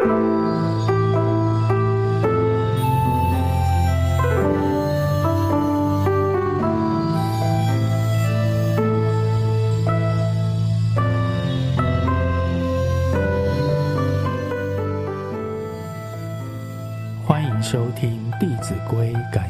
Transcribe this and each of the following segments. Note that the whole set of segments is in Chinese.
欢迎收听《弟子规》感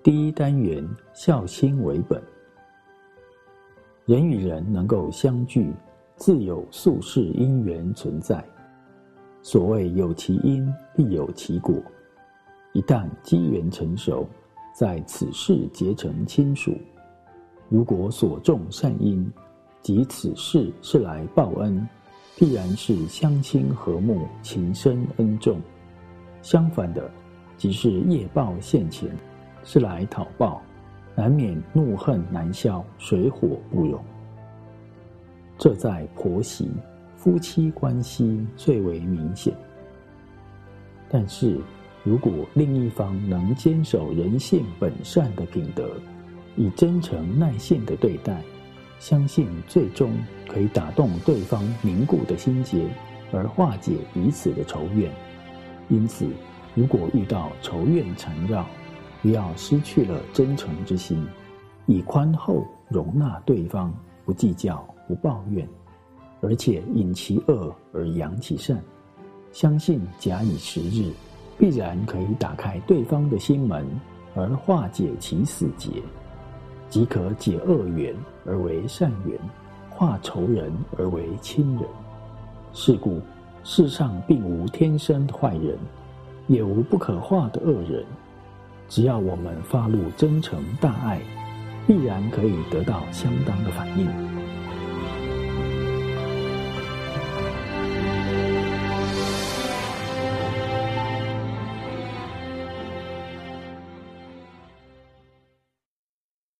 第一单元，孝心为本。人与人能够相聚，自有宿世因缘存在。所谓有其因，必有其果。一旦机缘成熟，在此世结成亲属。如果所种善因，即此世是来报恩，必然是相亲和睦，情深恩重。相反的，即是业报现前。是来讨报，难免怒恨难消，水火不容。这在婆媳、夫妻关系最为明显。但是，如果另一方能坚守人性本善的品德，以真诚耐性的对待，相信最终可以打动对方凝固的心结，而化解彼此的仇怨。因此，如果遇到仇怨缠绕，不要失去了真诚之心，以宽厚容纳对方，不计较，不抱怨，而且引其恶而扬其善，相信假以时日，必然可以打开对方的心门，而化解其死结，即可解恶缘而为善缘，化仇人而为亲人。是故世上并无天生坏人，也无不可化的恶人。只要我们发露真诚大爱，必然可以得到相当的反应。